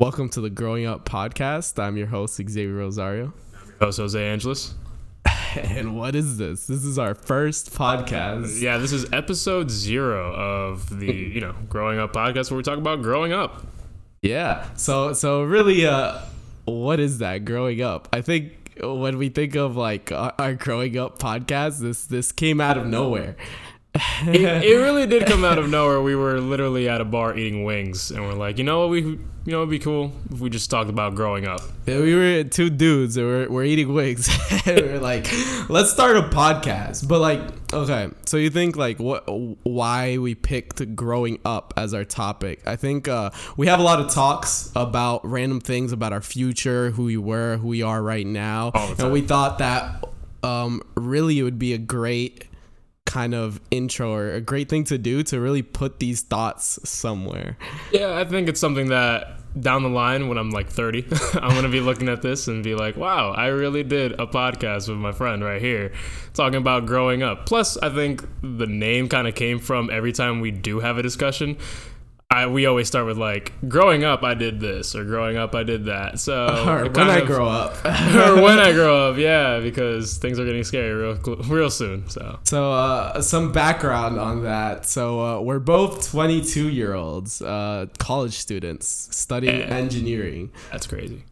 Welcome to the Growing Up podcast. I'm your host, Xavier Rosario. I'm your Host Jose Angeles. And what is this? This is our first podcast. Yeah, this is episode zero of the you know growing up podcast where we talk about growing up. Yeah. So so really, uh, what is that? Growing up. I think when we think of like our our growing up podcast, this this came out of nowhere. It, it really did come out of nowhere. We were literally at a bar eating wings, and we're like, you know what, we you know it'd be cool if we just talked about growing up. we were two dudes and we're, we're eating wings. And we're like let's start a podcast. But like okay so you think like what why we picked growing up as our topic? I think uh, we have a lot of talks about random things about our future who we were who we are right now. And we thought that um, really it would be a great kind of intro or a great thing to do to really put these thoughts somewhere Yeah, I think it's something that down the line when I'm like 30, I'm gonna be looking at this and be like, wow, I really did a podcast with my friend right here talking about growing up. Plus, I think the name kind of came from every time we do have a discussion. I, we always start with like growing up I did this or growing up I did that so or when i of- grow up or when I grow up yeah because things are getting scary real real soon so So, uh, some background on that. So, uh, we're both 22 year olds, uh, college students studying Yeah. engineering. that's crazy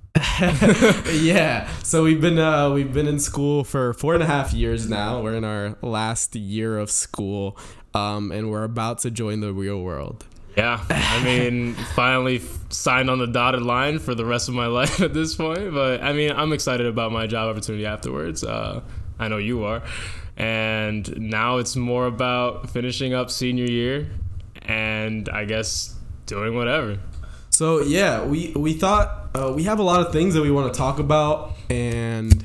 yeah. So we've been uh, we've been in school for four and a half years now. We're in our last year of school, um, and we're about to join the real world. Yeah, I mean, finally signed on the dotted line for the rest of my life at this point. But I mean, I'm excited about my job opportunity afterwards. Uh, I know you are. And now it's more about finishing up senior year and I guess doing whatever. So yeah, we we thought uh, we have a lot of things that we want to talk about, and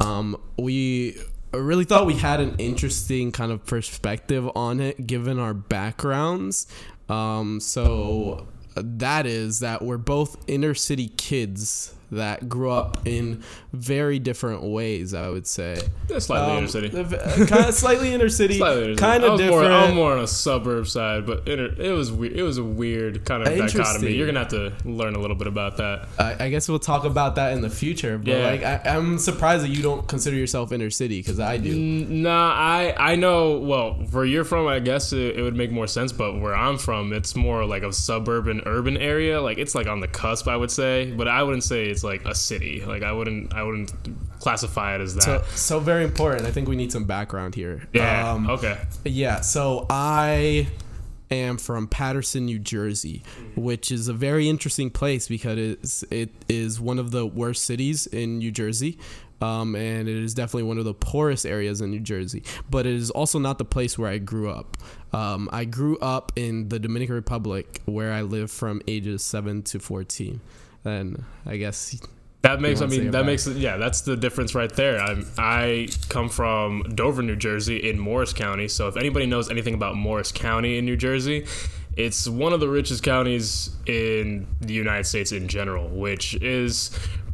um, we really thought we had an interesting kind of perspective on it, given our backgrounds. Um, so that is that we're both inner city kids that grew up in very different ways. I would say. Yeah, Slightly Um, inner city. kind of slightly inner city, Slightly kind of different. More, I'm more on a suburb side, but inner, it was weird. It was a weird kind of dichotomy. You're gonna have to learn a little bit about that. I, I guess we'll talk about that in the future. But Yeah. like, I, I'm surprised that you don't consider yourself inner city because I do. Nah, I I know. Well, where you're from, I guess it, it would make more sense. But where I'm from, it's more like a suburban urban area. Like it's like on the cusp, I would say. But I wouldn't say it's like a city. Like I wouldn't I wouldn't classify it as that. So, so very important. I think we need some background here. yeah. Um, okay. Yeah. So I am from Paterson, New Jersey, which is a very interesting place because it's, it is one of the worst cities in New Jersey. Um, and it is definitely one of the poorest areas in New Jersey, but it is also not the place where I grew up. Um, I grew up in the Dominican Republic, where I lived from ages seven to fourteen. And I guess That makes. I mean, that it? makes. Yeah, that's the difference right there. I'm. I come from Dover, New Jersey, in Morris County. So if anybody knows anything about Morris County in New Jersey, it's one of the richest counties in the United States in general, which is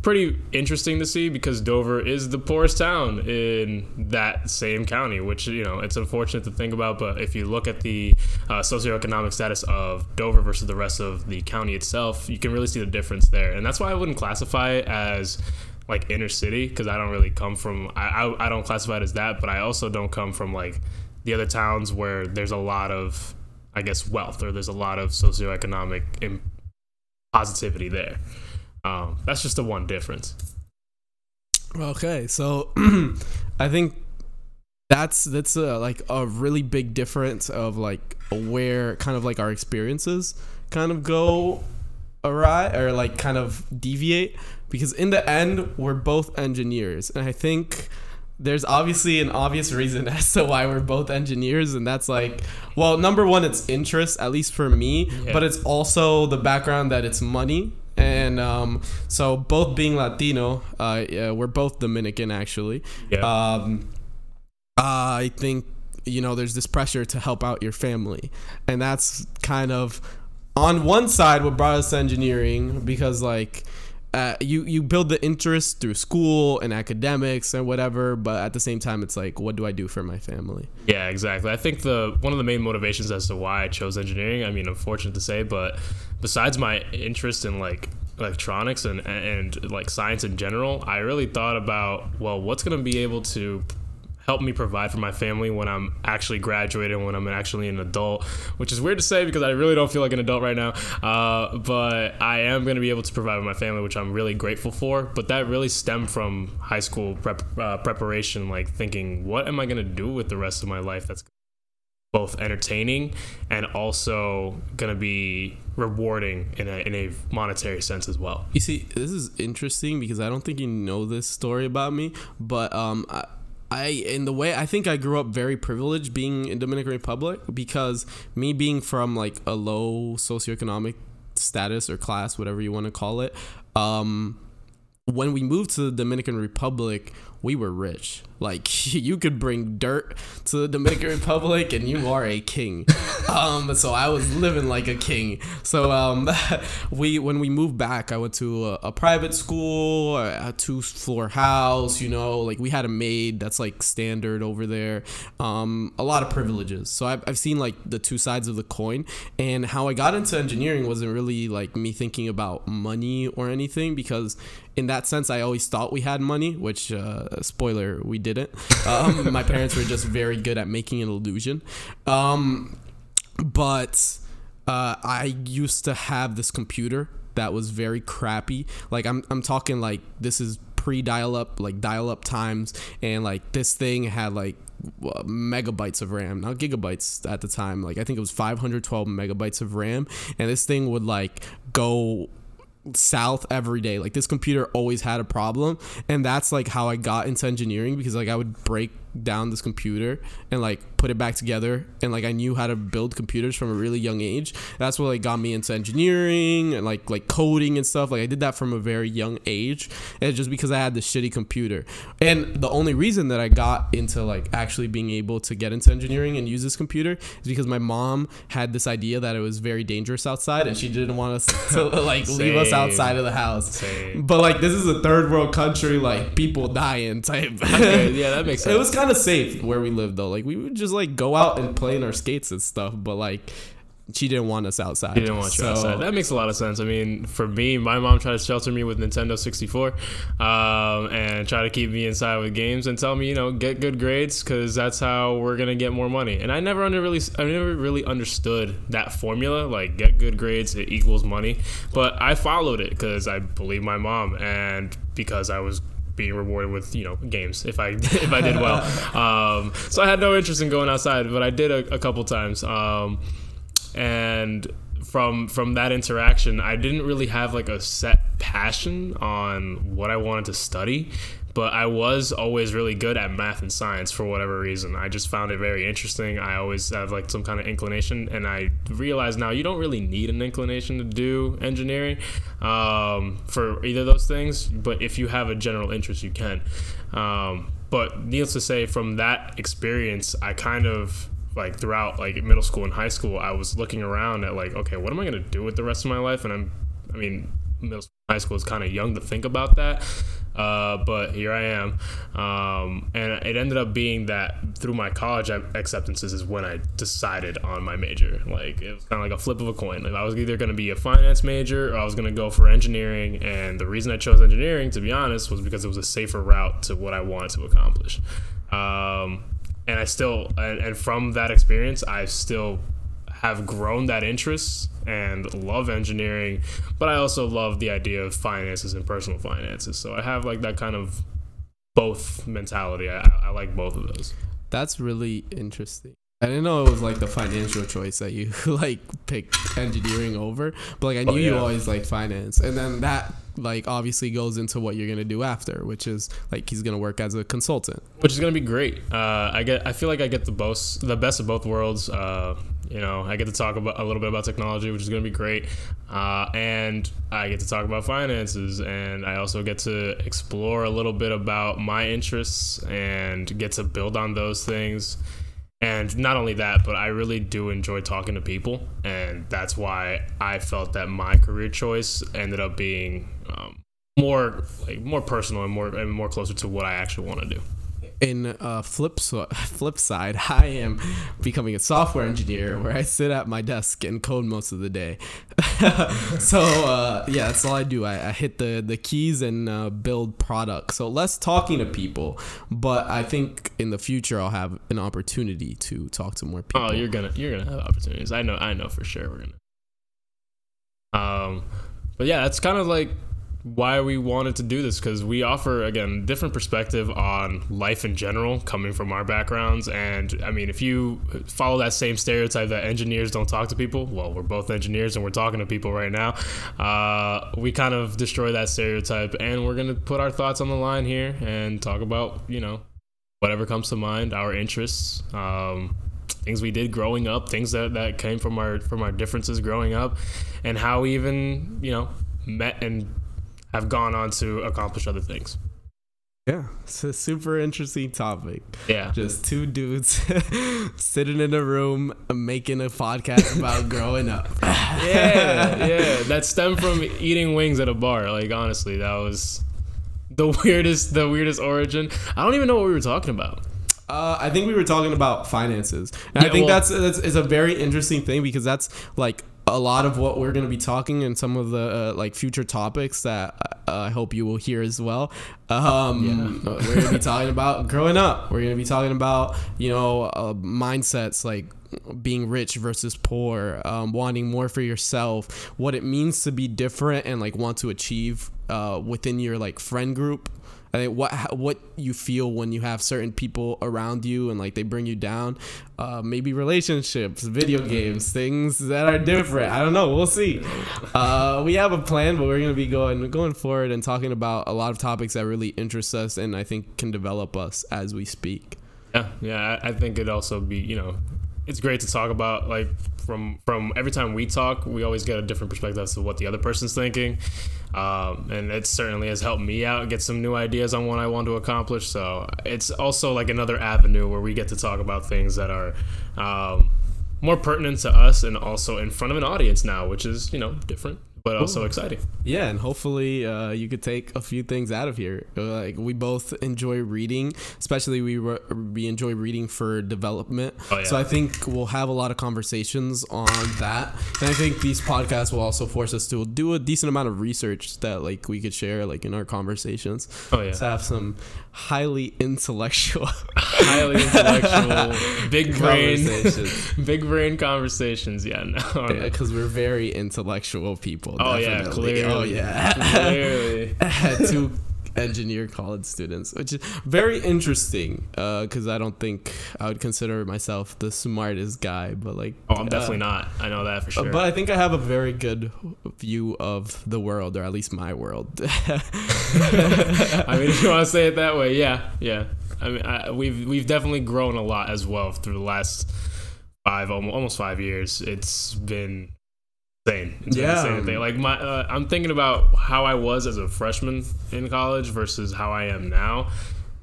pretty interesting to see because Dover is the poorest town in that same county, which you know it's unfortunate to think about. But if you look at the uh, socioeconomic status of Dover versus the rest of the county itself, you can really see the difference there, and that's why I wouldn't classify it as like inner city because I don't really come from I, I I don't classify it as that, but I also don't come from like the other towns where there's a lot of I guess wealth or there's a lot of socioeconomic positivity there. Um, that's just the one difference. Okay, so I think that's that's a, like a really big difference of like where kind of like our experiences kind of go awry or like kind of deviate because in the end we're both engineers and I think there's obviously an obvious reason as to why we're both engineers and that's like well number one it's interest at least for me Yeah. but it's also the background that it's money and um, so both being latino uh, yeah, we're both dominican actually Yeah. um, i think you know there's this pressure to help out your family and that's kind of on one side what brought us to engineering because like uh, you you build the interest through school and academics and whatever but at the same time it's like what do i do for my family Yeah, exactly. I think the one of the main motivations as to why I chose engineering. I mean, unfortunate to say, but besides my interest in like electronics and and like science in general, I really thought about well, what's going to be able to help me provide for my family when I'm actually graduating, when I'm actually an adult, which is weird to say because I really don't feel like an adult right now. Uh, but I am going to be able to provide for my family, which I'm really grateful for. But that really stemmed from high school prep, uh, preparation, like thinking, what am I going to do with the rest of my life that's both entertaining and also going to be rewarding in a, in a monetary sense as well. You see, this is interesting because I don't think you know this story about me, but um, I, I in the way I think I grew up very privileged being in Dominican Republic because me being from like a low socioeconomic status or class, whatever you want to call it, um, when we moved to the Dominican Republic, we were rich. Like you could bring dirt to the Dominican Republic and you are a king. Um, so I was living like a king. So um, we when we moved back, I went to a, a private school, a two floor house. You know, like we had a maid that's like standard over there. Um, a lot of privileges. So I've, I've seen like the two sides of the coin. And how I got into engineering wasn't really like me thinking about money or anything because in that sense, I always thought we had money, which uh, spoiler, we didn't. Um, my parents were just very good at making an illusion. Um, but uh, I used to have this computer that was very crappy. Like I'm, I'm talking like this is pre dial up, like dial up times, and like this thing had like megabytes of RAM, not gigabytes at the time. Like I think it was 512 megabytes of RAM, and this thing would like go south every day. Like this computer always had a problem, and that's like how I got into engineering because like I would break down this computer and like put it back together and like I knew how to build computers from a really young age. That's what like got me into engineering and like like coding and stuff. Like I did that from a very young age. And just because I had this shitty computer. And the only reason that I got into like actually being able to get into engineering and use this computer is because my mom had this idea that it was very dangerous outside and she didn't want us to like leave us outside of the house. Same. But like this is a third world country, like people dying type. Okay, yeah, that makes sense. It was kind of safe where we lived though. Like we would just like go out and play in our skates and stuff, but like she didn't want us outside. She didn't want you so, outside. That makes a lot of sense. I mean, for me, my mom tried to shelter me with Nintendo 64 um, and try to keep me inside with games and tell me, you know, get good grades because that's how we're gonna get more money. And I never under really, I never really understood that formula. Like, get good grades, it equals money. But I followed it because I believe my mom and because I was being rewarded with you know games if I if I did well. Um, so I had no interest in going outside, but I did a, a couple times. Um, and from from that interaction, I didn't really have like a set passion on what I wanted to study but I was always really good at math and science for whatever reason. I just found it very interesting. I always have like some kind of inclination, and I realize now you don't really need an inclination to do engineering um, for either of those things. But if you have a general interest, you can. Um, but needless to say, from that experience, I kind of like throughout like middle school and high school, I was looking around at like, okay, what am I gonna do with the rest of my life? And I'm, I mean, middle school, high school is kind of young to think about that. Uh, but here I am. Um, and it ended up being that through my college acceptances is when I decided on my major. Like it was kind of like a flip of a coin. Like I was either going to be a finance major or I was going to go for engineering. And the reason I chose engineering, to be honest, was because it was a safer route to what I wanted to accomplish. Um, and I still, and, and from that experience, I still have grown that interest and love engineering, but I also love the idea of finances and personal finances. So I have like that kind of both mentality. I, I like both of those. That's really interesting. I didn't know it was like the financial choice that you like picked engineering over, but like I oh, knew oh, yeah. you always like finance, and then that like obviously goes into what you're gonna do after, which is like he's gonna work as a consultant, which is gonna be great. Uh, I get, I feel like I get the both, the best of both worlds. Uh, you know, I get to talk about a little bit about technology, which is going to be great, uh, and I get to talk about finances, and I also get to explore a little bit about my interests and get to build on those things. And not only that, but I really do enjoy talking to people, and that's why I felt that my career choice ended up being um, more like more personal and more and more closer to what I actually want to do. In uh, flip so- flip side, I am becoming a software engineer where I sit at my desk and code most of the day. so uh, yeah, that's all I do. I, I hit the the keys and uh, build products. So less talking to people, but I think in the future I'll have an opportunity to talk to more people. Oh, you're gonna you're gonna have opportunities. I know I know for sure we're gonna. Um, but yeah, it's kind of like why we wanted to do this because we offer again different perspective on life in general coming from our backgrounds. And i mean if you follow that same stereotype that engineers don't talk to people well we're both engineers and we're talking to people right now uh, we kind of destroy that stereotype. And we're going to put our thoughts on the line here and talk about you know whatever comes to mind our interests um, things we did growing up things that, that came from our from our differences growing up and how we even you know met and have gone on to accomplish other things. Yeah, it's a super interesting topic. Yeah. Just two dudes sitting in a room making a podcast about growing up. yeah, yeah. That stemmed from eating wings at a bar. Like honestly, that was the weirdest the weirdest origin. I don't even know what we were talking about. Uh, I think we were talking about finances, and yeah, I think well, that's, that's is a very interesting thing because that's like a lot of what we're going to be talking and some of the uh, like future topics that uh, I hope you will hear as well. Um, yeah. we're going to be talking about growing up. We're going to be talking about you know uh, mindsets like being rich versus poor, um, wanting more for yourself, what it means to be different and like want to achieve uh, within your like friend group I think what what you feel when you have certain people around you and like they bring you down, uh, maybe relationships, video games, things that are different. I don't know. We'll see. Uh, we have a plan, but we're gonna be going going forward and talking about a lot of topics that really interest us and I think can develop us as we speak. Yeah, yeah. I think it'd also be you know, it's great to talk about like from from every time we talk, we always get a different perspective as to what the other person's thinking, um, and it certainly has helped me out get some new ideas on what I want to accomplish. So it's also like another avenue where we get to talk about things that are. Um, more pertinent to us and also in front of an audience now, which is, you know, different but also exciting. Yeah, and hopefully uh, you could take a few things out of here. Like we both enjoy reading, especially we re- we enjoy reading for development. Oh, yeah. So I think we'll have a lot of conversations on that, and I think these podcasts will also force us to do a decent amount of research that like we could share like in our conversations. Oh yeah, to have some highly intellectual, highly intellectual, big brain, big brain conversations. Yeah, no, because yeah, we're very intellectual people. Oh definitely. yeah, clearly. Oh yeah, clearly. Two engineer college students, which is very interesting because uh, I don't think I would consider myself the smartest guy, but like, oh, I'm definitely uh, not. I know that for sure. But I think I have a very good view of the world, or at least my world. I mean, if you want to say it that way, yeah, yeah. I mean, I, we've we've definitely grown a lot as well through the last five almost five years. It's been insane. It's yeah. Insane thing. Like my, uh, I'm thinking about how I was as a freshman in college versus how I am now.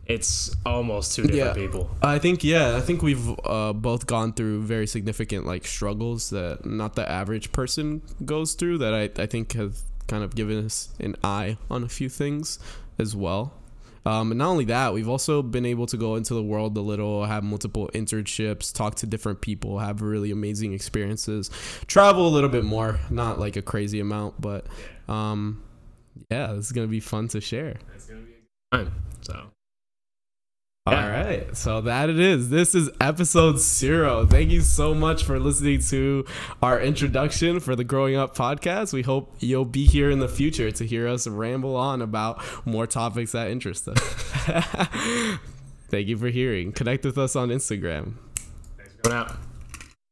It's almost two different yeah. people. I think yeah, I think we've uh, both gone through very significant like struggles that not the average person goes through. That I I think have kind of given us an eye on a few things as well. Um, and not only that, we've also been able to go into the world a little, have multiple internships, talk to different people, have really amazing experiences, travel a little bit more, not like a crazy amount, but um, yeah, this is gonna be fun to share. It's gonna be a good time. So. All right. So that it is. This is episode zero. Thank you so much for listening to our introduction for the Growing Up podcast. We hope you'll be here in the future to hear us ramble on about more topics that interest us. Thank you for hearing. Connect with us on Instagram. Thanks for coming out.